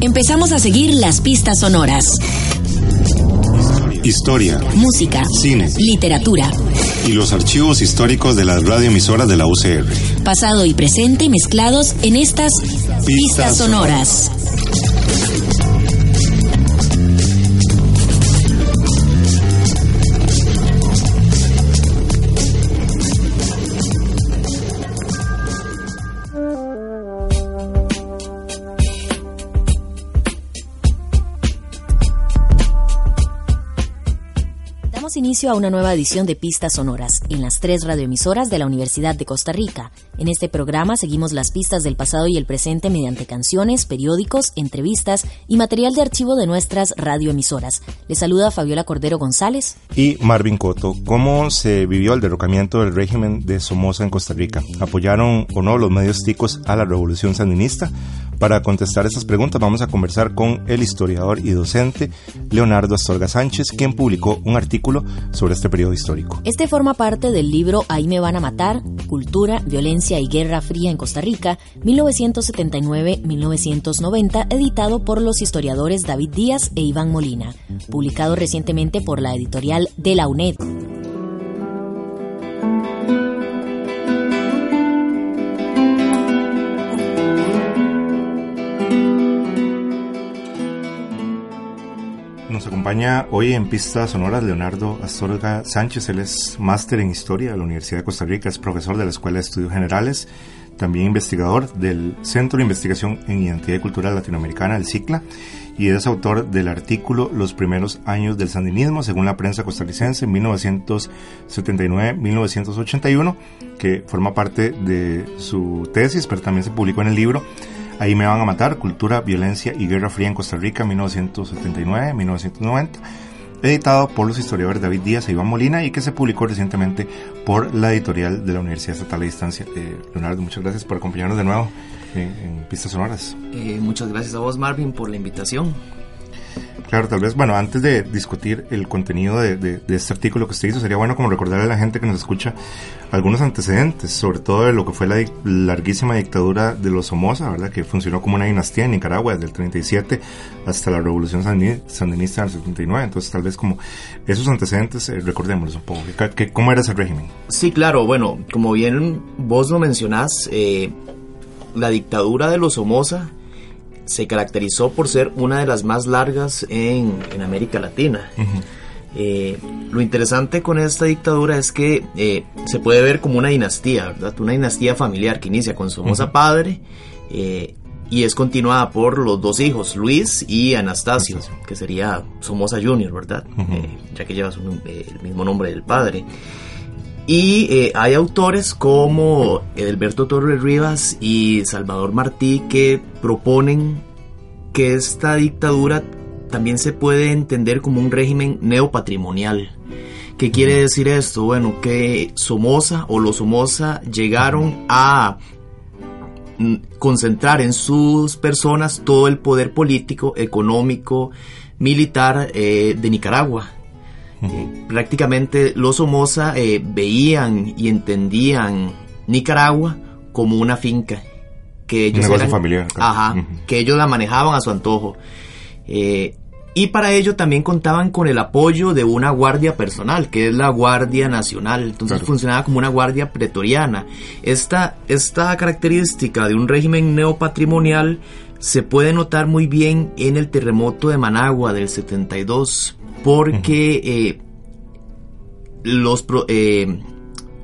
Empezamos a seguir las pistas sonoras. Historia, música, cine, literatura y los archivos históricos de las radioemisoras de la UCR. Pasado y presente mezclados en estas pistas, sonoras. Inicio a una nueva edición de Pistas Sonoras en las tres radioemisoras de la Universidad de Costa Rica. En este programa seguimos las pistas del pasado y el presente mediante canciones, periódicos, entrevistas y material de archivo de nuestras radioemisoras. Les saluda Fabiola Cordero González y Marvin Coto. ¿Cómo se vivió el derrocamiento del régimen de Somoza en Costa Rica? ¿Apoyaron o no los medios ticos a la revolución sandinista? Para contestar estas preguntas vamos a conversar con el historiador y docente Leonardo Astorga Sánchez, quien publicó un artículo sobre este periodo histórico. Este forma parte del libro Ahí me van a matar, Cultura, Violencia y Guerra Fría en Costa Rica, 1979-1990, editado por los historiadores David Díaz e Iván Molina, publicado recientemente por la editorial de la UNED. Nos acompaña hoy en Pistas Sonoras Leonardo Astorga Sánchez. Él es máster en Historia de la Universidad de Costa Rica, es profesor de la Escuela de Estudios Generales, también investigador del Centro de Investigación en Identidad y Cultura Latinoamericana, el CICLA, y es autor del artículo Los primeros años del sandinismo, según la prensa costarricense, 1979-1981, que forma parte de su tesis, pero también se publicó en el libro Ahí me van a matar, Cultura, Violencia y Guerra Fría en Costa Rica, 1979-1990, editado por los historiadores David Díaz e Iván Molina y que se publicó recientemente por la editorial de la Universidad Estatal de Distancia. Eh, Leonardo, muchas gracias por acompañarnos de nuevo en, Pistas Sonoras. Eh, muchas gracias a vos, Marvin, por la invitación. Claro, tal vez, bueno, antes de discutir el contenido de, este artículo que usted hizo, sería bueno como recordarle a la gente que nos escucha algunos antecedentes, sobre todo de lo que fue la larguísima dictadura de los Somoza, ¿verdad? Que funcionó como una dinastía en Nicaragua desde el 37 hasta la revolución sandinista del 79. Entonces, tal vez como esos antecedentes, eh, recordémoslos un poco. ¿Cómo era ese régimen? Sí, claro, bueno, como bien vos lo mencionás, eh, la dictadura de los Somoza se caracterizó por ser una de las más largas en, América Latina. Eh, lo interesante con esta dictadura es que eh, se puede ver como una dinastía, ¿verdad? Una dinastía familiar que inicia con Somoza padre eh, y es continuada por los dos hijos, Luis y Anastasio, que sería Somoza Junior, ¿verdad? ya que lleva el mismo nombre del padre. Y eh, hay autores como Alberto Torres Rivas y Salvador Martí que proponen que esta dictadura también se puede entender como un régimen neopatrimonial. ¿Qué quiere decir esto? Bueno, que Somoza o los Somoza llegaron a concentrar en sus personas todo el poder político, económico, militar eh, de Nicaragua. Eh, prácticamente los Somoza eh, veían y entendían Nicaragua como una finca que ellos familiar, que ellos la manejaban a su antojo. Eh, y para ello también contaban con el apoyo de una guardia personal, que es la Guardia Nacional. Entonces funcionaba como una guardia pretoriana. Esta, esta característica de un régimen neopatrimonial se puede notar muy bien en el terremoto de Managua del 72 porque eh, los, eh,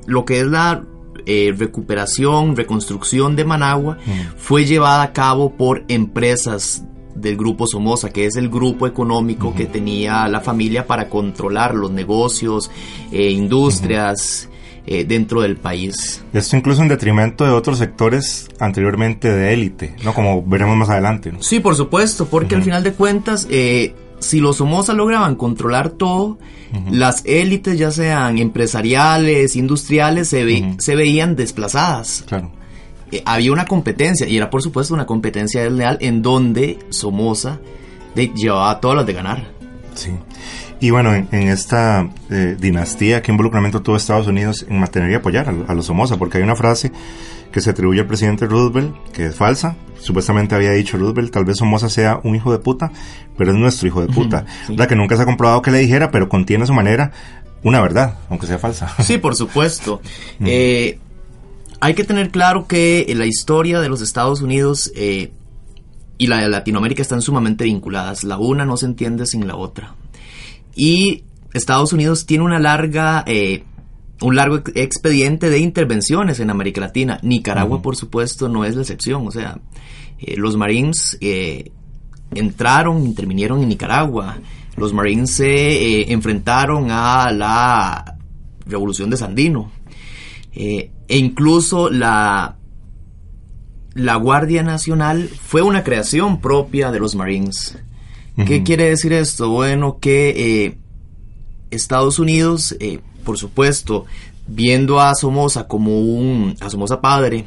lo que es la eh, recuperación, reconstrucción de Managua fue llevada a cabo por empresas del grupo Somoza, que es el grupo económico que tenía la familia para controlar los negocios, industrias, eh, dentro del país. Esto incluso en detrimento de otros sectores anteriormente de élite, ¿no? Como veremos más adelante. Sí, por supuesto, porque al final de cuentas, eh, si los Somoza lograban controlar todo, las élites, ya sean empresariales, industriales, se, se veían desplazadas. Claro. Eh, había una competencia, y era por supuesto una competencia desleal en donde Somoza llevaba todas las de ganar. Sí. Y bueno, en, esta eh, dinastía, ¿qué involucramiento tuvo Estados Unidos en mantener y apoyar a, los Somoza? Porque hay una frase que se atribuye al presidente Roosevelt, que es falsa. Supuestamente había dicho Roosevelt, tal vez Somoza sea un hijo de puta, pero es nuestro hijo de puta. La que nunca se ha comprobado que le dijera, pero contiene a su manera una verdad, aunque sea falsa. Sí, por supuesto. eh, hay que tener claro que la historia de los Estados Unidos eh, y la de Latinoamérica están sumamente vinculadas. La una no se entiende sin la otra. Y Estados Unidos tiene una larga, eh, un largo expediente de intervenciones en América Latina. Nicaragua, por supuesto, no es la excepción. O sea, eh, los Marines eh, entraron, intervinieron en Nicaragua. Los Marines se enfrentaron a la Revolución de Sandino. e incluso la la Guardia Nacional fue una creación propia de los Marines. ¿Qué quiere decir esto? Bueno, que eh, Estados Unidos, eh, por supuesto, viendo a Somoza como un, a Somoza padre,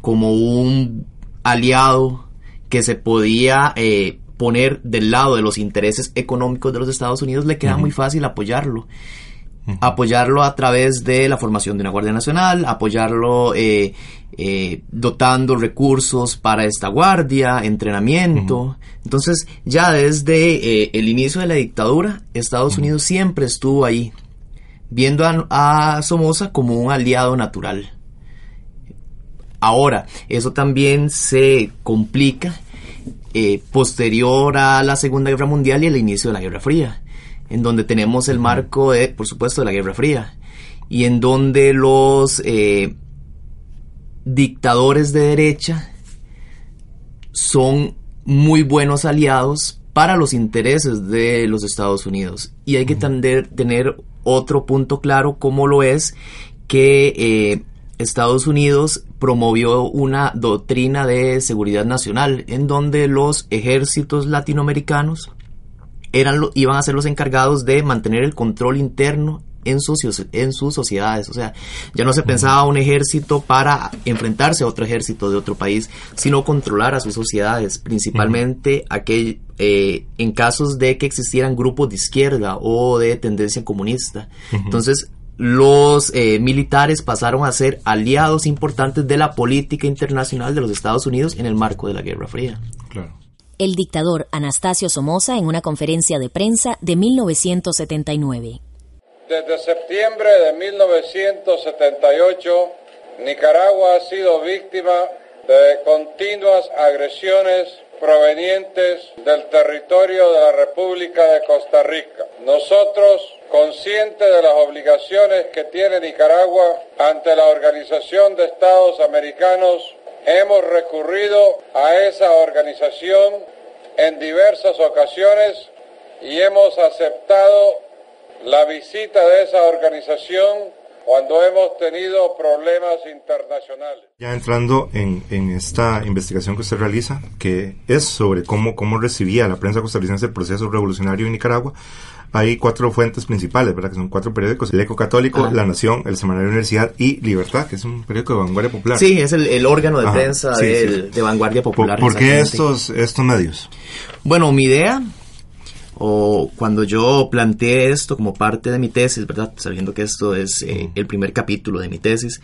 como un aliado que se podía eh, poner del lado de los intereses económicos de los Estados Unidos, le queda muy fácil apoyarlo apoyarlo a través de la formación de una Guardia Nacional, apoyarlo eh, eh, dotando recursos para esta guardia, entrenamiento. Entonces, ya desde eh, el inicio de la dictadura, Estados Unidos siempre estuvo ahí, viendo a, Somoza como un aliado natural. Ahora, eso también se complica posterior a la Segunda Guerra Mundial y el inicio de la Guerra Fría en donde tenemos el marco, de, por supuesto, de la Guerra Fría, y en donde los eh, dictadores de derecha son muy buenos aliados para los intereses de los Estados Unidos. Y hay que tener otro punto claro, como lo es que eh, Estados Unidos promovió una doctrina de seguridad nacional en donde los ejércitos latinoamericanos eran iban a ser los encargados de mantener el control interno en sus, en sus sociedades. O sea, ya no se pensaba un ejército para enfrentarse a otro ejército de otro país, sino controlar a sus sociedades, principalmente aquel, eh, en casos de que existieran grupos de izquierda o de tendencia comunista. Entonces, los eh, militares pasaron a ser aliados importantes de la política internacional de los Estados Unidos en el marco de la Guerra Fría. Claro el dictador Anastasio Somoza en una conferencia de prensa de 1979. Desde septiembre de 1978, Nicaragua ha sido víctima de continuas agresiones provenientes del territorio de la República de Costa Rica. Nosotros, conscientes de las obligaciones que tiene Nicaragua ante la Organización de Estados Americanos, hemos recurrido a esa organización en diversas ocasiones y hemos aceptado la visita de esa organización cuando hemos tenido problemas internacionales. Ya entrando en, en, esta investigación que usted realiza, que es sobre cómo, cómo recibía la prensa costarricense el proceso revolucionario en Nicaragua, hay cuatro fuentes principales, ¿verdad? Que son cuatro periódicos. El Eco Católico, La Nación, El Semanario Universidad y Libertad, que es un periódico de vanguardia popular. Sí, es el, órgano de prensa de vanguardia popular. ¿Por, qué estos, estos medios? Bueno, mi idea, o cuando yo planteé esto como parte de mi tesis, ¿verdad? Sabiendo que esto es eh, el primer capítulo de mi tesis,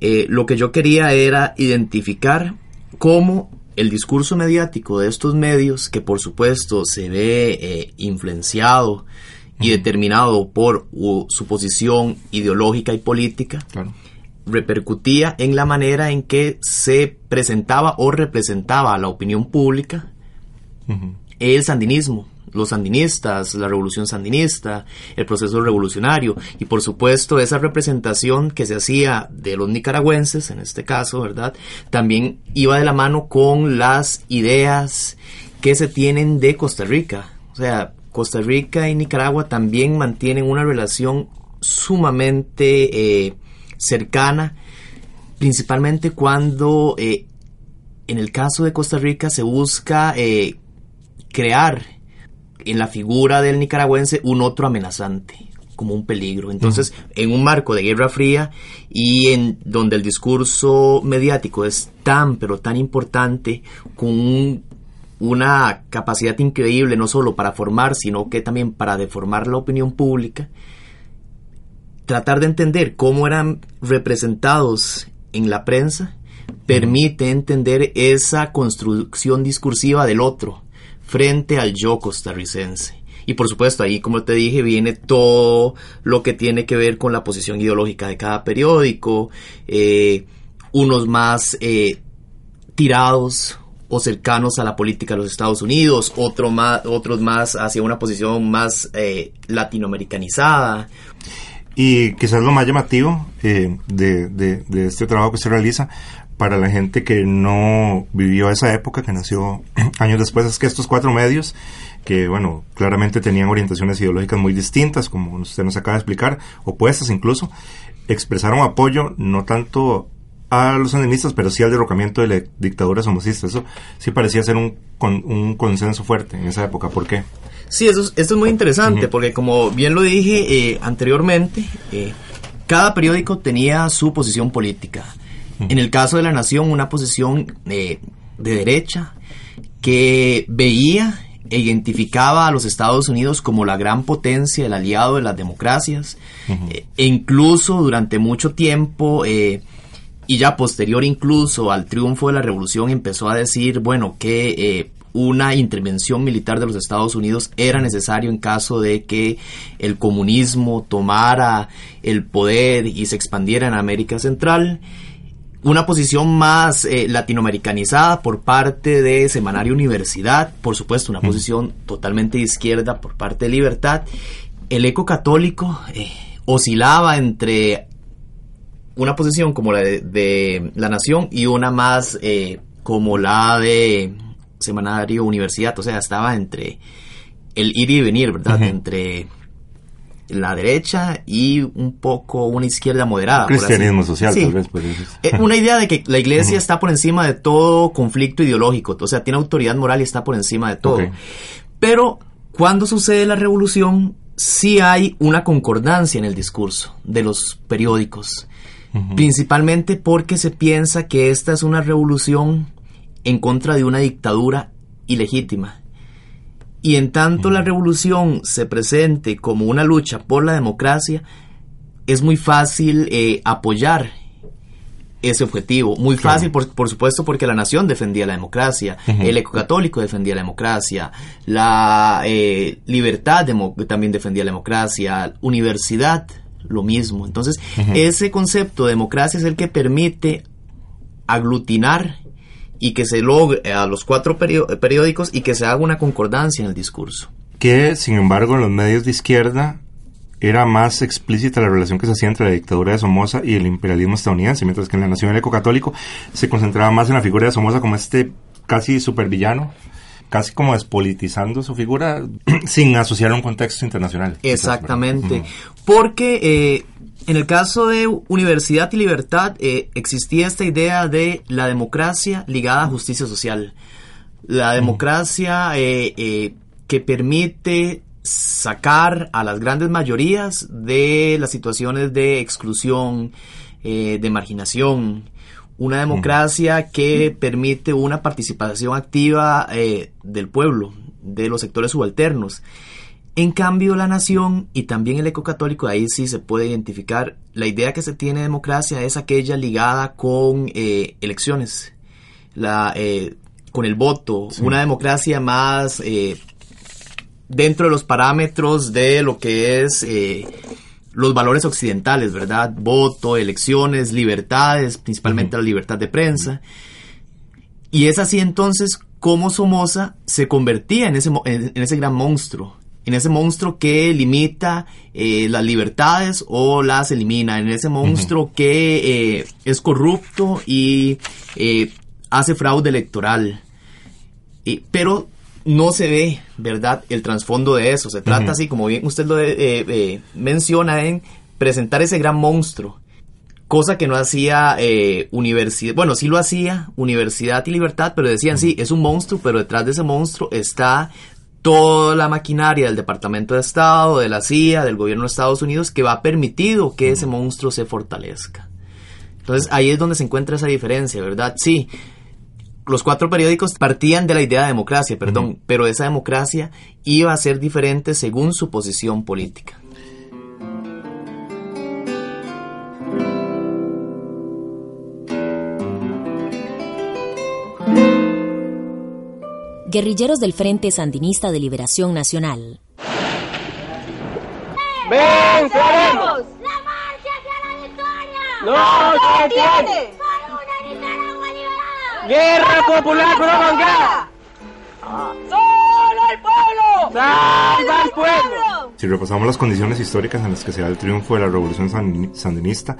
eh, lo que yo quería era identificar cómo el discurso mediático de estos medios, que por supuesto se ve eh, influenciado y determinado por su posición ideológica y política, repercutía en la manera en que se presentaba o representaba a la opinión pública el sandinismo, los sandinistas, la revolución sandinista, el proceso revolucionario y por supuesto esa representación que se hacía de los nicaragüenses, en este caso, ¿verdad? También iba de la mano con las ideas que se tienen de Costa Rica. O sea, Costa Rica y Nicaragua también mantienen una relación sumamente eh, cercana, principalmente cuando eh, en el caso de Costa Rica se busca eh, crear en la figura del nicaragüense un otro amenazante como un peligro. Entonces, en un marco de Guerra Fría y en donde el discurso mediático es tan, pero tan importante, con una capacidad increíble, no solo para formar, sino que también para deformar la opinión pública, tratar de entender cómo eran representados en la prensa permite entender esa construcción discursiva del otro frente al yo costarricense. Y por supuesto, ahí, como te dije, viene todo lo que tiene que ver con la posición ideológica de cada periódico, eh, unos más eh, tirados o cercanos a la política de los Estados Unidos, otro más, otros más hacia una posición más eh, latinoamericanizada. Y quizás lo más llamativo de, de, este trabajo que se realiza para la gente que no vivió esa época, que nació años después, es que estos cuatro medios que, bueno, claramente tenían orientaciones ideológicas muy distintas, como usted nos acaba de explicar, opuestas incluso, expresaron apoyo no tanto a los sandinistas, pero sí al derrocamiento de la dictadura somocista. Eso sí parecía ser un, un consenso fuerte en esa época. ¿Por qué? Sí, eso es, esto es muy interesante, porque como bien lo dije eh, anteriormente, eh, cada periódico tenía su posición política. En el caso de La Nación, una posición eh, de derecha que veía e identificaba a los Estados Unidos como la gran potencia, el aliado de las democracias, eh, e incluso durante mucho tiempo, eh, y ya posterior incluso al triunfo de la revolución, empezó a decir, bueno, que eh, una intervención militar de los Estados Unidos era necesario en caso de que el comunismo tomara el poder y se expandiera en América Central una posición más eh, latinoamericanizada por parte de Semanario Universidad, por supuesto, una posición totalmente izquierda por parte de Libertad. El eco católico eh, oscilaba entre una posición como la de, La Nación y una más eh, como la de Semanario Universidad, o sea, estaba entre el ir y venir, ¿verdad? Entre la derecha y un poco una izquierda moderada. Cristianismo social, tal vez. Eh, una idea de que la iglesia está por encima de todo conflicto ideológico, o sea, tiene autoridad moral y está por encima de todo. Pero cuando sucede la revolución, sí hay una concordancia en el discurso de los periódicos, principalmente porque se piensa que esta es una revolución en contra de una dictadura ilegítima y en tanto la revolución se presente como una lucha por la democracia, es muy fácil eh, apoyar ese objetivo. Muy fácil, por, supuesto, porque la nación defendía la democracia, el ecocatólico defendía la democracia, la eh, libertad también defendía la democracia, universidad, lo mismo. Entonces, ese concepto de democracia es el que permite aglutinar y que se logre a los cuatro periódicos y que se haga una concordancia en el discurso. Que, sin embargo, en los medios de izquierda era más explícita la relación que se hacía entre la dictadura de Somoza y el imperialismo estadounidense, mientras que en la Nación Eco-Católico se concentraba más en la figura de Somoza como este casi supervillano, casi como despolitizando su figura sin asociar a un contexto internacional. Exactamente, porque eh, en el caso de Universidad y Libertad eh, existía esta idea de la democracia ligada a justicia social. La democracia eh, eh, que permite sacar a las grandes mayorías de las situaciones de exclusión, de marginación. Una democracia que permite una participación activa del pueblo, de los sectores subalternos. En cambio, la nación y también el ecocatólico, ahí sí se puede identificar, la idea que se tiene de democracia es aquella ligada con eh, elecciones, la, eh, con el voto, una democracia más eh, dentro de los parámetros de lo que es los valores occidentales, ¿verdad? Voto, elecciones, libertades, principalmente la libertad de prensa. Y es así entonces como Somoza se convertía en ese, en ese gran monstruo en ese monstruo que limita eh, las libertades o las elimina, en ese monstruo que eh, es corrupto y eh, hace fraude electoral. pero no se ve, ¿verdad?, el trasfondo de eso. Se trata así, como bien usted lo menciona, en presentar ese gran monstruo. cosa que no hacía eh, universidad, bueno, sí lo hacía Universidad y Libertad, pero decían, sí, es un monstruo, pero detrás de ese monstruo está toda la maquinaria del Departamento de Estado, de la CIA, del gobierno de Estados Unidos, que va a permitido que ese monstruo se fortalezca. Entonces ahí es donde se encuentra esa diferencia, ¿verdad? Sí, los cuatro periódicos partían de la idea de democracia, perdón, pero esa democracia iba a ser diferente según su posición política. Guerrilleros del Frente Sandinista de Liberación Nacional. ¡Venceremos! ¡La marcha hacia la victoria! ¡No se detiene! ¡Por una Nicaragua liberada! ¡Guerra popular prolongada! ¡Solo el pueblo! ¡Salva al pueblo! Si repasamos las condiciones históricas en las que se da el triunfo de la revolución sandinista,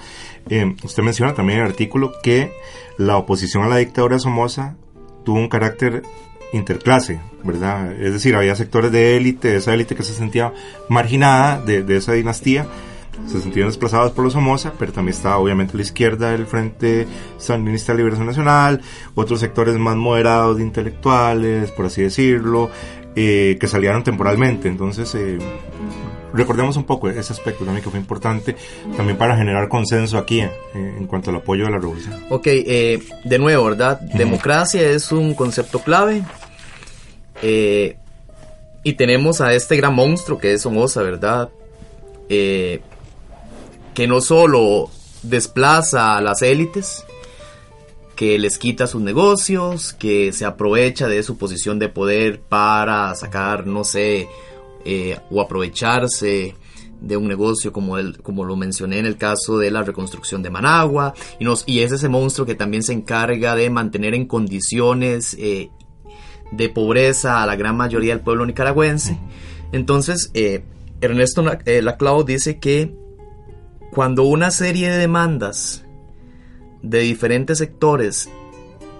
eh, usted menciona también en el artículo que la oposición a la dictadura de Somoza tuvo un carácter interclase, ¿verdad? Es decir, había sectores de élite, de esa élite que se sentía marginada de, esa dinastía, se sentían desplazados por los Somoza, pero también estaba obviamente la izquierda del Frente Sandinista de Liberación Nacional, otros sectores más moderados de intelectuales, por así decirlo, eh, que salieron temporalmente. Entonces, eh, recordemos un poco ese aspecto también que fue importante también para generar consenso aquí eh, en cuanto al apoyo de la revolución. Ok, eh, de nuevo, ¿verdad? Democracia es un concepto clave. Eh, y tenemos a este gran monstruo que es Somoza, ¿verdad? que no solo desplaza a las élites, que les quita sus negocios, que se aprovecha de su posición de poder para sacar, no sé, eh, o aprovecharse de un negocio como, el, como lo mencioné en el caso de la reconstrucción de Managua y, nos, y es ese monstruo que también se encarga de mantener en condiciones eh, de pobreza a la gran mayoría del pueblo nicaragüense. Entonces, eh, Ernesto Laclau dice que cuando una serie de demandas de diferentes sectores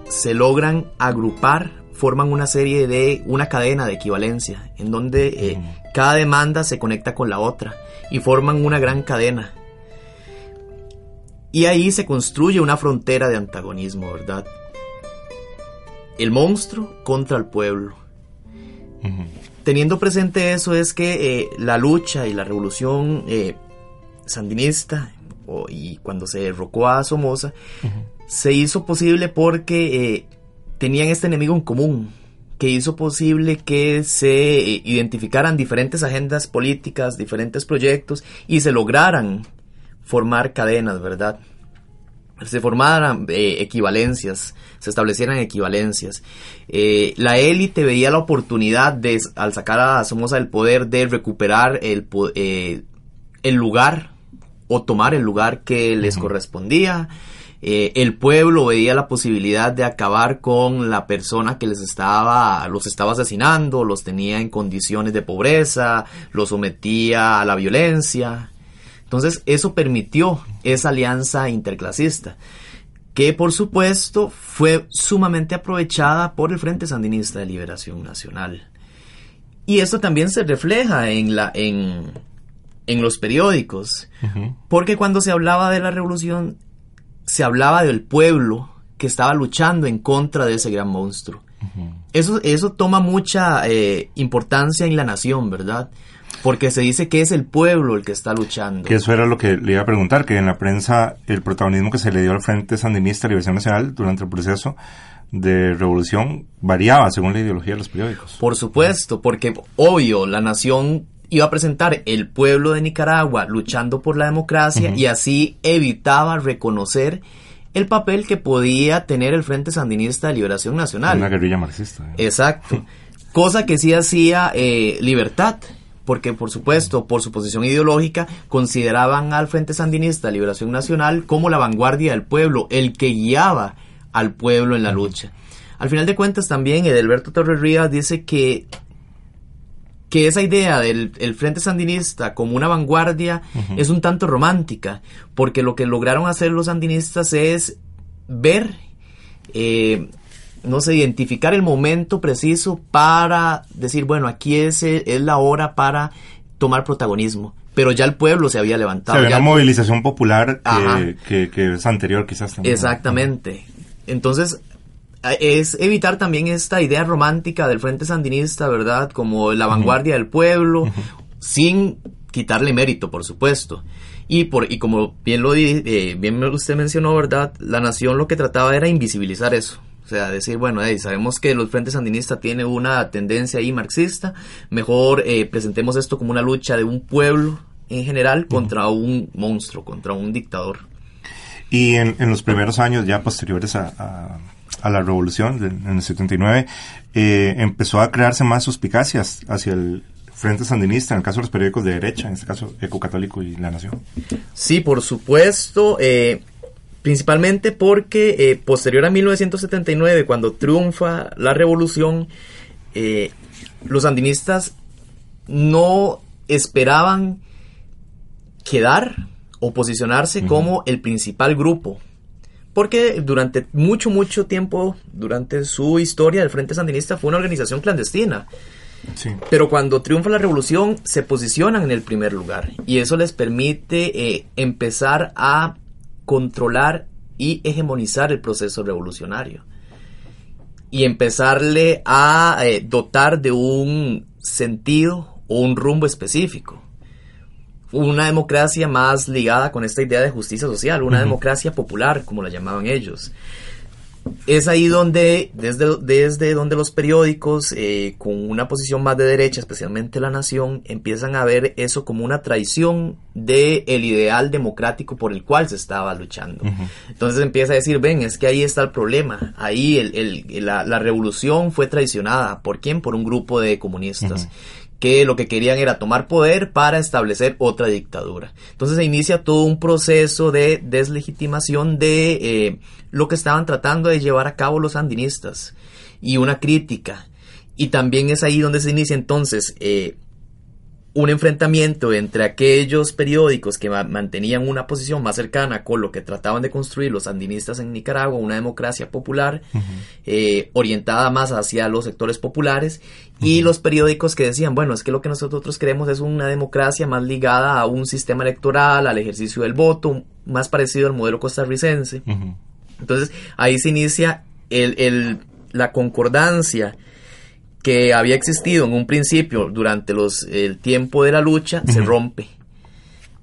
se logran agrupar forman una serie de, una cadena de equivalencia, en donde eh, cada demanda se conecta con la otra y forman una gran cadena. Y ahí se construye una frontera de antagonismo, ¿verdad? El monstruo contra el pueblo. Teniendo presente eso es que eh, la lucha y la revolución eh, sandinista, y cuando se derrocó a Somoza, se hizo posible porque tenían este enemigo en común que hizo posible que se eh, identificaran diferentes agendas políticas, diferentes proyectos y se lograran formar cadenas, ¿verdad? Se formaran eh, equivalencias, se establecieran equivalencias. Eh, la élite veía la oportunidad de, al sacar a Somoza del poder, de recuperar el, el lugar o tomar el lugar que les correspondía. Eh, el pueblo veía la posibilidad de acabar con la persona que les estaba, los estaba asesinando, los tenía en condiciones de pobreza, los sometía a la violencia. Entonces eso permitió esa alianza interclasista, que por supuesto fue sumamente aprovechada por el Frente Sandinista de Liberación Nacional. Y esto también se refleja en, la, en, en los periódicos, porque cuando se hablaba de la revolución se hablaba del pueblo que estaba luchando en contra de ese gran monstruo. eso, eso toma mucha eh, importancia en la nación, ¿verdad? Porque se dice que es el pueblo el que está luchando. Que eso era lo que le iba a preguntar, que en la prensa el protagonismo que se le dio al Frente Sandinista de Liberación Nacional durante el proceso de revolución variaba según la ideología de los periódicos. Por supuesto, porque obvio, la nación iba a presentar el pueblo de Nicaragua luchando por la democracia y así evitaba reconocer el papel que podía tener el Frente Sandinista de Liberación Nacional. Una guerrilla marxista. ¿eh? Exacto. Cosa que sí hacía eh, Libertad, porque por supuesto, por su posición ideológica, consideraban al Frente Sandinista de Liberación Nacional como la vanguardia del pueblo, el que guiaba al pueblo en la lucha. Al final de cuentas también Edelberto Torres Rivas dice que que esa idea del Frente Sandinista como una vanguardia es un tanto romántica, porque lo que lograron hacer los sandinistas es ver, eh, no sé, identificar el momento preciso para decir, bueno, aquí es, es la hora para tomar protagonismo. pero ya el pueblo se había levantado. Se había una movilización popular que, que, es anterior quizás también. Exactamente. Entonces, es evitar también esta idea romántica del Frente Sandinista, ¿verdad? Como la vanguardia del pueblo, sin quitarle mérito, por supuesto. Y, por, y como bien, lo, eh, bien usted mencionó, ¿verdad? La nación lo que trataba era invisibilizar eso. O sea, decir, bueno, sabemos que los frentes sandinistas tienen una tendencia ahí marxista, mejor eh, presentemos esto como una lucha de un pueblo en general contra un monstruo, contra un dictador. Y en, los primeros años ya posteriores a, a, la revolución, en el 79, eh, empezó a crearse más suspicacias hacia el, Frente Sandinista, en el caso de los periódicos de derecha, en este caso Ecocatólico y La Nación. Sí, por supuesto. Eh, principalmente porque eh, posterior a 1979, cuando triunfa la revolución, eh, los sandinistas no esperaban quedar o posicionarse como el principal grupo. Porque durante mucho, mucho tiempo, durante su historia, el Frente Sandinista fue una organización clandestina. Pero cuando triunfa la revolución se posicionan en el primer lugar y eso les permite eh, empezar a controlar y hegemonizar el proceso revolucionario y empezarle a eh, dotar de un sentido o un rumbo específico. Una democracia más ligada con esta idea de justicia social, una democracia popular, como la llamaban ellos es ahí donde, desde, desde donde los periódicos, eh, con una posición más de derecha, especialmente La Nación, empiezan a ver eso como una traición del el ideal democrático por el cual se estaba luchando. Entonces empieza a decir, ven, es que ahí está el problema, ahí el, la, la, revolución fue traicionada. ¿Por quién? Por un grupo de comunistas que lo que querían era tomar poder para establecer otra dictadura. Entonces se inicia todo un proceso de deslegitimación de eh, lo que estaban tratando de llevar a cabo los sandinistas y una crítica. Y también es ahí donde se inicia entonces eh, un enfrentamiento entre aquellos periódicos que mantenían una posición más cercana con lo que trataban de construir los sandinistas en Nicaragua, una democracia popular eh, orientada más hacia los sectores populares, y los periódicos que decían, bueno, es que lo que nosotros queremos es una democracia más ligada a un sistema electoral, al ejercicio del voto, más parecido al modelo costarricense. Entonces ahí se inicia el, la concordancia que había existido en un principio durante los, el tiempo de la lucha se rompe.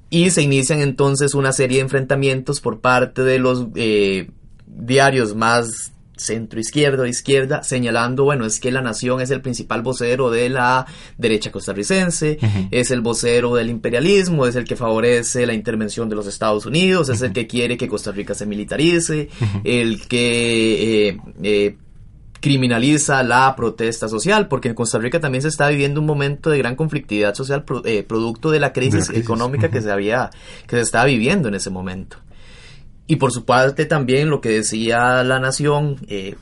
Y se inician entonces una serie de enfrentamientos por parte de los eh, diarios más centro izquierda izquierda señalando bueno es que la nación es el principal vocero de la derecha costarricense es el vocero del imperialismo es el que favorece la intervención de los Estados Unidos es el que quiere que Costa Rica se militarice el que eh, eh, criminaliza la protesta social, porque en Costa Rica también se está viviendo un momento de gran conflictividad social eh, producto de la crisis, económica que se había, que se estaba viviendo en ese momento. Y por su parte también lo que decía la nación, eh,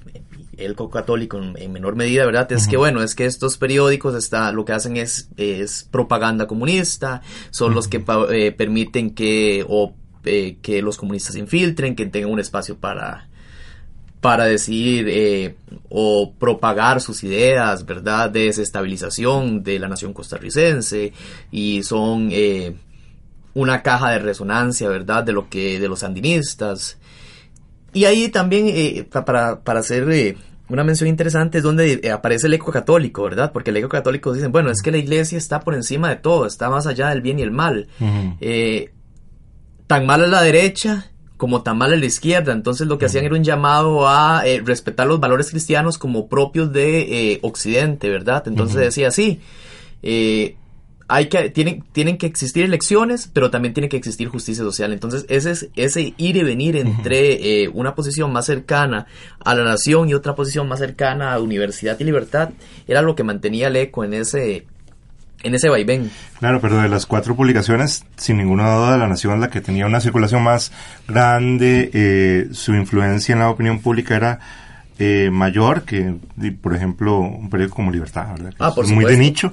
el católico en, menor medida, ¿verdad? Es que bueno, es que estos periódicos está, lo que hacen es, es propaganda comunista, son los que eh, permiten que, o, eh, que los comunistas infiltren, que tengan un espacio para, para decir eh, o propagar sus ideas, ¿verdad? De desestabilización de la nación costarricense y son eh, una caja de resonancia, ¿verdad? De lo que de los sandinistas. Y ahí también eh, para, para hacer una mención interesante es donde aparece el eco católico, ¿verdad? Porque el eco católico dicen, bueno, es que la iglesia está por encima de todo, está más allá del bien y el mal. tan mal es la derecha como tan mal a la izquierda. Entonces lo que hacían era un llamado a eh, respetar los valores cristianos como propios de eh, Occidente, ¿verdad? Entonces decía así, eh, hay que, tienen, tienen que existir elecciones, pero también tiene que existir justicia social. Entonces ese, es, ese ir y venir entre una posición más cercana a la nación y otra posición más cercana a universidad y libertad era lo que mantenía el eco en ese en ese vaivén. Claro, pero de las cuatro publicaciones, sin ninguna duda, La Nación, la que tenía una circulación más grande, eh, su influencia en la opinión pública era eh, mayor que, por ejemplo, un periódico como Libertad, ¿verdad? ah, por muy de nicho.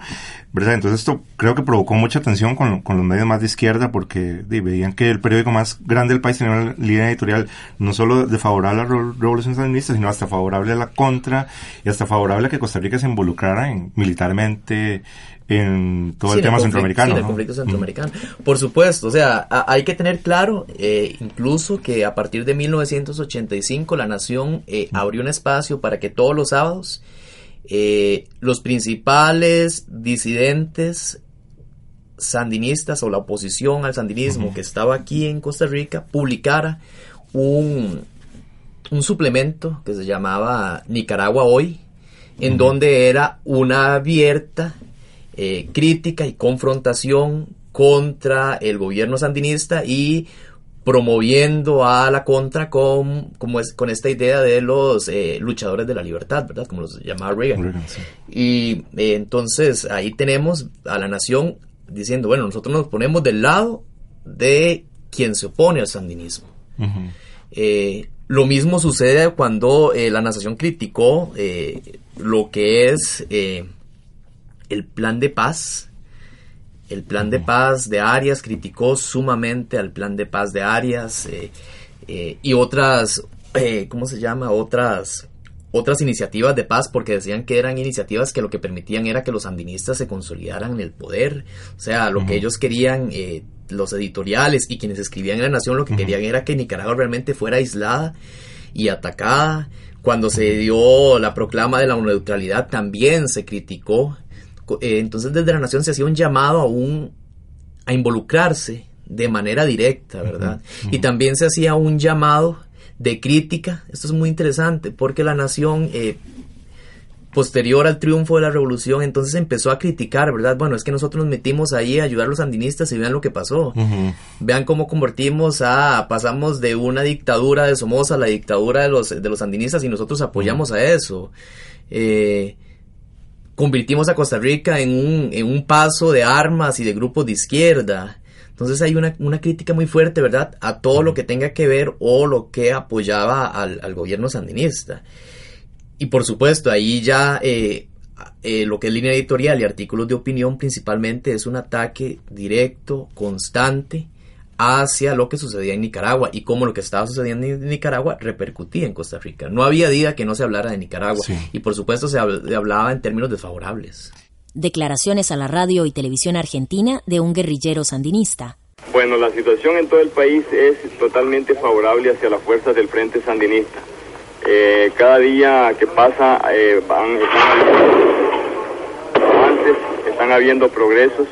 ¿verdad? Entonces esto creo que provocó mucha tensión con, con los medios más de izquierda porque veían que el periódico más grande del país tenía una línea editorial no solo de favorable a la revolución sandinista, sino hasta favorable a la contra y hasta favorable a que Costa Rica se involucrara en, militarmente en todo el tema centroamericano. Sí, el conflicto centroamericano. Por supuesto, o sea, hay que tener claro eh, incluso que a partir de 1985 la Nación eh, abrió un espacio para que todos los sábados eh, los principales disidentes sandinistas o la oposición al sandinismo que estaba aquí en Costa Rica publicara un, un suplemento que se llamaba Nicaragua Hoy, en donde era una abierta eh, crítica y confrontación contra el gobierno sandinista y promoviendo a la contra con, como es, con esta idea de los eh, luchadores de la libertad, ¿verdad? Como los llamaba Reagan. Y eh, entonces ahí tenemos a la nación diciendo, bueno, nosotros nos ponemos del lado de quien se opone al sandinismo. Eh, lo mismo sucede cuando la nación criticó lo que es el plan de paz el plan de paz de Arias criticó sumamente al plan de paz de Arias eh, eh, y otras, eh, ¿cómo se llama? Otras, otras iniciativas de paz porque decían que eran iniciativas que lo que permitían era que los sandinistas se consolidaran en el poder. O sea, lo que ellos querían, los editoriales y quienes escribían en la Nación, lo que querían era que Nicaragua realmente fuera aislada y atacada. Cuando se dio la proclama de la neutralidad también se criticó eh, entonces desde la nación se hacía un llamado a un a involucrarse de manera directa, ¿verdad? Y también se hacía un llamado de crítica. Esto es muy interesante porque la nación eh, posterior al triunfo de la revolución entonces empezó a criticar, ¿verdad? Bueno, es que nosotros nos metimos ahí a ayudar a los sandinistas y vean lo que pasó. Vean cómo convertimos a, pasamos de una dictadura de Somoza a la dictadura de los, de los sandinistas y nosotros apoyamos a eso. Eh, convirtimos a Costa Rica en un, en un paso de armas y de grupos de izquierda. Entonces hay una, crítica muy fuerte, ¿verdad?, a todo lo que tenga que ver o lo que apoyaba al, gobierno sandinista. Y por supuesto, ahí ya eh, eh, lo que es línea editorial y artículos de opinión principalmente es un ataque directo, constante, hacia lo que sucedía en Nicaragua y cómo lo que estaba sucediendo en Nicaragua repercutía en Costa Rica. No había día que no se hablara de Nicaragua y por supuesto se hablaba en términos desfavorables. Declaraciones a la radio y televisión argentina de un guerrillero sandinista. Bueno, la situación en todo el país es totalmente favorable hacia las fuerzas del Frente Sandinista. Eh, cada día que pasa eh, van, están, están habiendo progresos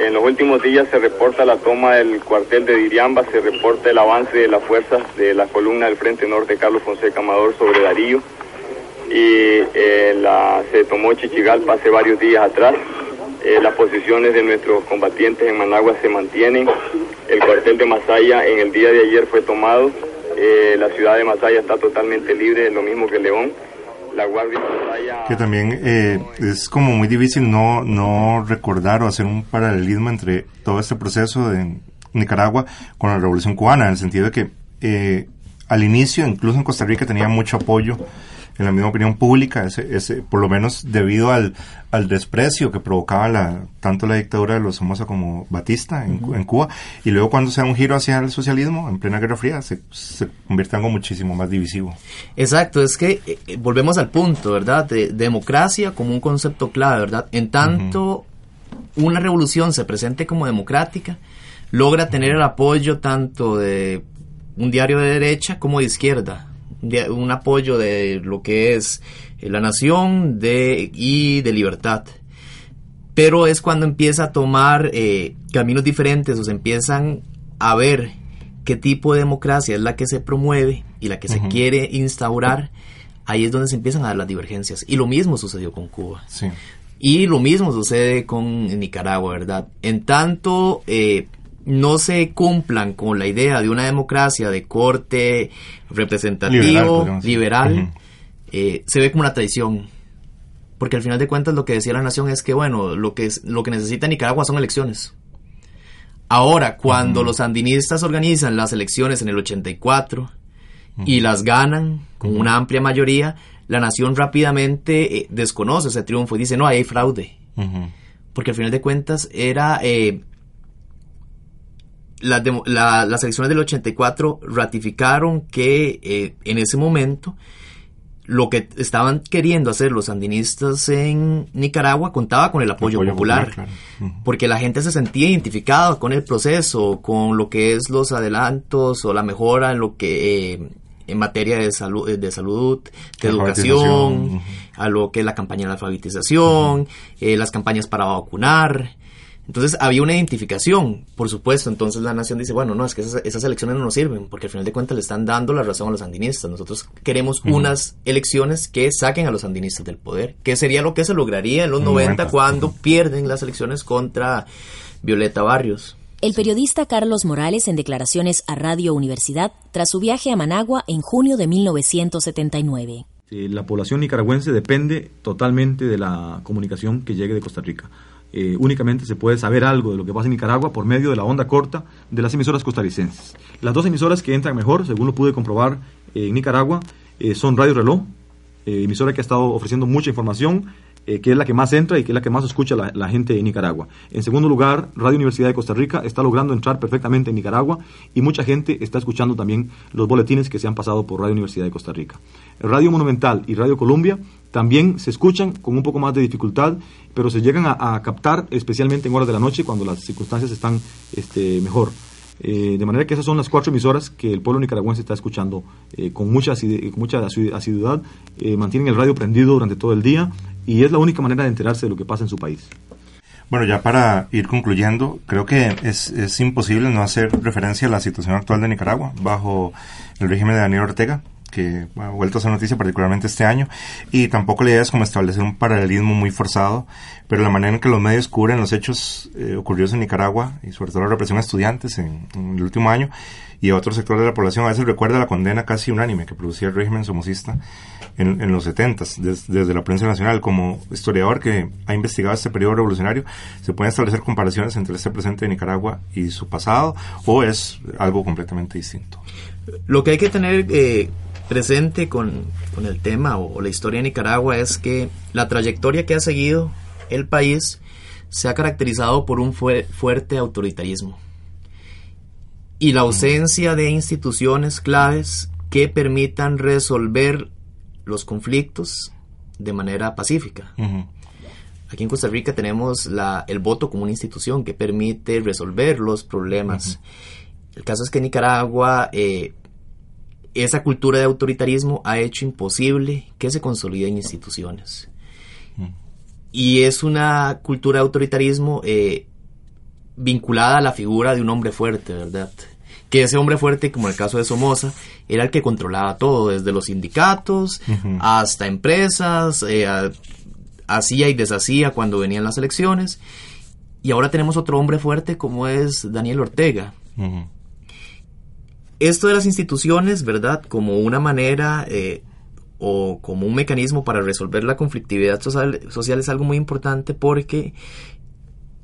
en los últimos días se reporta la toma del cuartel de Diriamba, se reporta el avance de las fuerzas de la columna del Frente Norte Carlos Fonseca Amador sobre Darío y eh, se tomó Chichigalpa hace varios días atrás. Eh, las posiciones de nuestros combatientes en Managua se mantienen. El cuartel de Masaya en el día de ayer fue tomado. Eh, la ciudad de Masaya está totalmente libre, lo mismo que León Que también eh, es como muy difícil no, no recordar o hacer un paralelismo entre todo este proceso de Nicaragua con la Revolución Cubana, en el sentido de que eh, al inicio, incluso en Costa Rica, tenía mucho apoyo en la misma opinión pública, ese, ese, por lo menos debido al, al desprecio que provocaba la, tanto la dictadura de los Somoza como Batista en, en, Cuba, y luego cuando se da un giro hacia el socialismo, en plena Guerra Fría, se, se convierte en algo muchísimo más divisivo. Exacto, es que eh, eh, volvemos al punto, ¿verdad? De, democracia como un concepto clave, ¿verdad? En tanto una revolución se presente como democrática, logra tener el apoyo tanto de un diario de derecha como de izquierda, un apoyo de lo que es eh, la nación de, y de libertad. Pero es cuando empieza a tomar eh, caminos diferentes o se empiezan a ver qué tipo de democracia es la que se promueve y la que se quiere instaurar, ahí es donde se empiezan a dar las divergencias. Y lo mismo sucedió con Cuba. Y lo mismo sucede con Nicaragua, ¿verdad? En tanto, eh, no se cumplan con la idea de una democracia de corte representativo, liberal, eh, se ve como una traición. Porque al final de cuentas lo que decía la nación es que, bueno, lo que, lo que necesita Nicaragua son elecciones. Ahora, cuando los sandinistas organizan las elecciones en el 84 y las ganan con una amplia mayoría, la nación rápidamente eh, desconoce ese triunfo y dice, no, hay fraude porque al final de cuentas era... Eh, las elecciones del 84 ratificaron que eh, en ese momento lo que estaban queriendo hacer los sandinistas en Nicaragua contaba con el apoyo, popular, porque la gente se sentía identificada con el proceso, con lo que es los adelantos o la mejora en lo que eh, en materia de salud, de salud, de educación, a lo que es la campaña de alfabetización, eh, las campañas para vacunar. Entonces había una identificación, por supuesto. Entonces la nación dice, bueno, no, es que esas, elecciones no nos sirven, porque al final de cuentas le están dando la razón a los sandinistas. Nosotros queremos unas elecciones que saquen a los sandinistas del poder, que sería lo que se lograría en los 90, cuando pierden las elecciones contra Violeta Barrios. El periodista Carlos Morales en declaraciones a Radio Universidad tras su viaje a Managua en junio de 1979. La población nicaragüense depende totalmente de la comunicación que llegue de Costa Rica. Eh, únicamente se puede saber algo de lo que pasa en Nicaragua por medio de la onda corta de las emisoras costarricenses. Las dos emisoras que entran mejor, según lo pude comprobar eh, en Nicaragua, eh, son Radio Reloj, emisora que ha estado ofreciendo mucha información eh, que es la que más entra y que es la que más escucha la, gente de Nicaragua. En segundo lugar, Radio Universidad de Costa Rica está logrando entrar perfectamente en Nicaragua y mucha gente está escuchando también los boletines que se han pasado por Radio Universidad de Costa Rica. Radio Monumental y Radio Columbia también se escuchan con un poco más de dificultad, pero se llegan a, captar especialmente en horas de la noche cuando las circunstancias están este, mejor. Eh, de manera que esas son las cuatro emisoras que el pueblo nicaragüense está escuchando eh, con mucha, mucha asiduidad. mantienen el radio prendido durante todo el día y es la única manera de enterarse de lo que pasa en su país. Bueno, ya para ir concluyendo, creo que es, es imposible no hacer referencia a la situación actual de Nicaragua bajo el régimen de Daniel Ortega, que ha vuelto a ser noticia particularmente este año, y tampoco la idea es como establecer un paralelismo muy forzado, pero la manera en que los medios cubren los hechos eh, ocurridos en Nicaragua, y sobre todo la represión a estudiantes en, el último año, y a otros sectores de la población, a veces recuerda la condena casi unánime que producía el régimen somocista en, los 70 desde la prensa nacional. Como historiador que ha investigado este periodo revolucionario, se pueden establecer comparaciones entre este presente de Nicaragua y su pasado, o es algo completamente distinto. Lo que hay que tener eh, presente con, el tema o, la historia de Nicaragua es que la trayectoria que ha seguido el país se ha caracterizado por un fuerte autoritarismo y la ausencia de instituciones claves que permitan resolver los conflictos de manera pacífica. Aquí en Costa Rica tenemos la, el voto como una institución que permite resolver los problemas. El caso es que Nicaragua eh, esa cultura de autoritarismo ha hecho imposible que se consoliden instituciones. Y es una cultura de autoritarismo eh, vinculada a la figura de un hombre fuerte, ¿verdad? que ese hombre fuerte, como en el caso de Somoza, era el que controlaba todo, desde los sindicatos hasta empresas, eh, hacía y deshacía cuando venían las elecciones. Y ahora tenemos otro hombre fuerte como es Daniel Ortega. Esto de las instituciones, ¿verdad? Como una manera eh, o como un mecanismo para resolver la conflictividad social, social es algo muy importante porque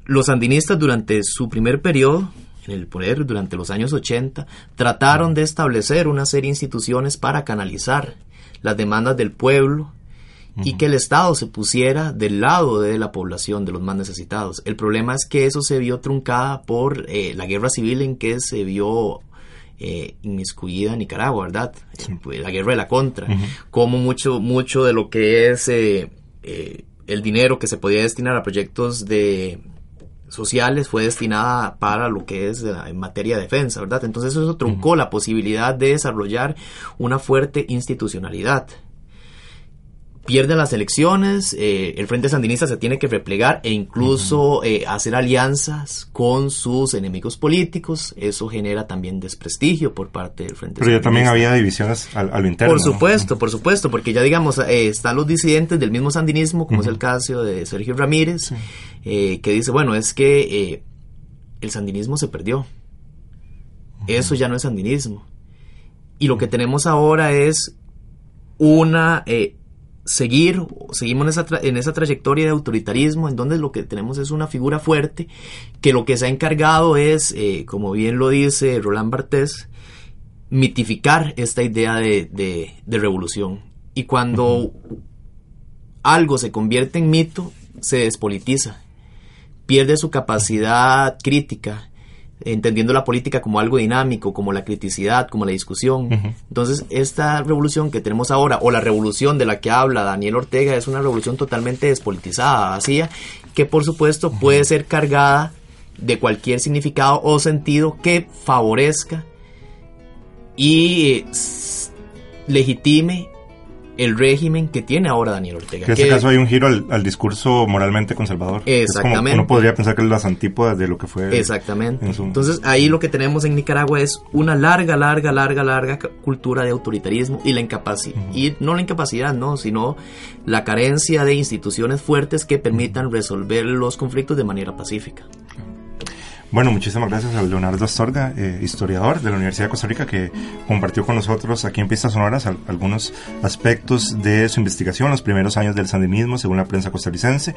los sandinistas durante su primer periodo en el poder durante los años 80, trataron de establecer una serie de instituciones para canalizar las demandas del pueblo y que el Estado se pusiera del lado de la población, de los más necesitados. El problema es que eso se vio truncada por eh, la guerra civil en que se vio eh, inmiscuida Nicaragua, ¿verdad? Pues, la guerra de la contra, como mucho, mucho de lo que es eh, el dinero que se podía destinar a proyectos de sociales fue destinada para lo que es eh, en materia de defensa, ¿verdad? Entonces eso truncó la posibilidad de desarrollar una fuerte institucionalidad pierden las elecciones, eh, el Frente Sandinista se tiene que replegar e incluso eh, hacer alianzas con sus enemigos políticos. Eso genera también desprestigio por parte del Frente Pero ya también había divisiones al, lo interno. Por supuesto, por supuesto, porque ya digamos, eh, están los disidentes del mismo sandinismo, como es el caso de Sergio Ramírez, que dice, bueno, es que el sandinismo se perdió. Eso ya no es sandinismo. Y lo que tenemos ahora es una seguir, seguimos en esa, en esa trayectoria de autoritarismo, en donde lo que tenemos es una figura fuerte, que lo que se ha encargado es, eh, como bien lo dice Roland Barthes, mitificar esta idea de, de, revolución. Y cuando algo se convierte en mito, se despolitiza. pierde su capacidad crítica, entendiendo la política como algo dinámico, como la criticidad, como la discusión. Entonces, esta revolución que tenemos ahora, o la revolución de la que habla Daniel Ortega, es una revolución totalmente despolitizada, vacía, que por supuesto puede ser cargada de cualquier significado o sentido que favorezca y legitime el régimen que tiene ahora Daniel Ortega. En este caso hay un giro al, discurso moralmente conservador. Exactamente. Es uno podría pensar que es las antípodas de lo que fue. Exactamente. Entonces ahí lo que tenemos en Nicaragua es una larga, larga, larga, larga cultura de autoritarismo y la incapacidad. Y no la incapacidad, no, sino la carencia de instituciones fuertes que permitan resolver los conflictos de manera pacífica. Bueno, muchísimas gracias a Leonardo Astorga, eh, historiador de la Universidad de Costa Rica, que compartió con nosotros aquí en Pistas Sonoras algunos aspectos de su investigación, los primeros años del sandinismo, según la prensa costarricense,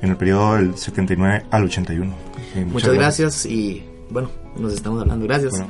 en el periodo del 79 al 81. Eh, muchas, gracias. y bueno, nos estamos hablando. Gracias.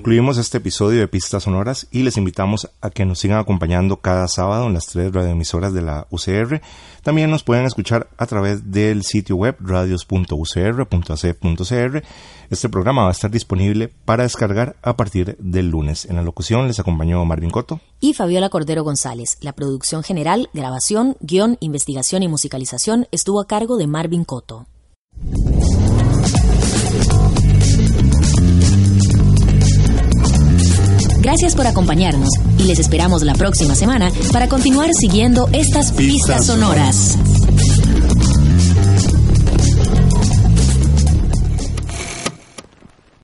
Concluimos este episodio de Pistas Sonoras y les invitamos a que nos sigan acompañando cada sábado en las tres radioemisoras de la UCR. También nos pueden escuchar a través del sitio web radios.ucr.ac.cr. Este programa va a estar disponible para descargar a partir del lunes. En la locución les acompañó Marvin Coto y Fabiola Cordero González. La producción general, grabación, guion, investigación y musicalización estuvo a cargo de Marvin Coto. Gracias por acompañarnos y les esperamos la próxima semana para continuar siguiendo estas pistas, sonoras.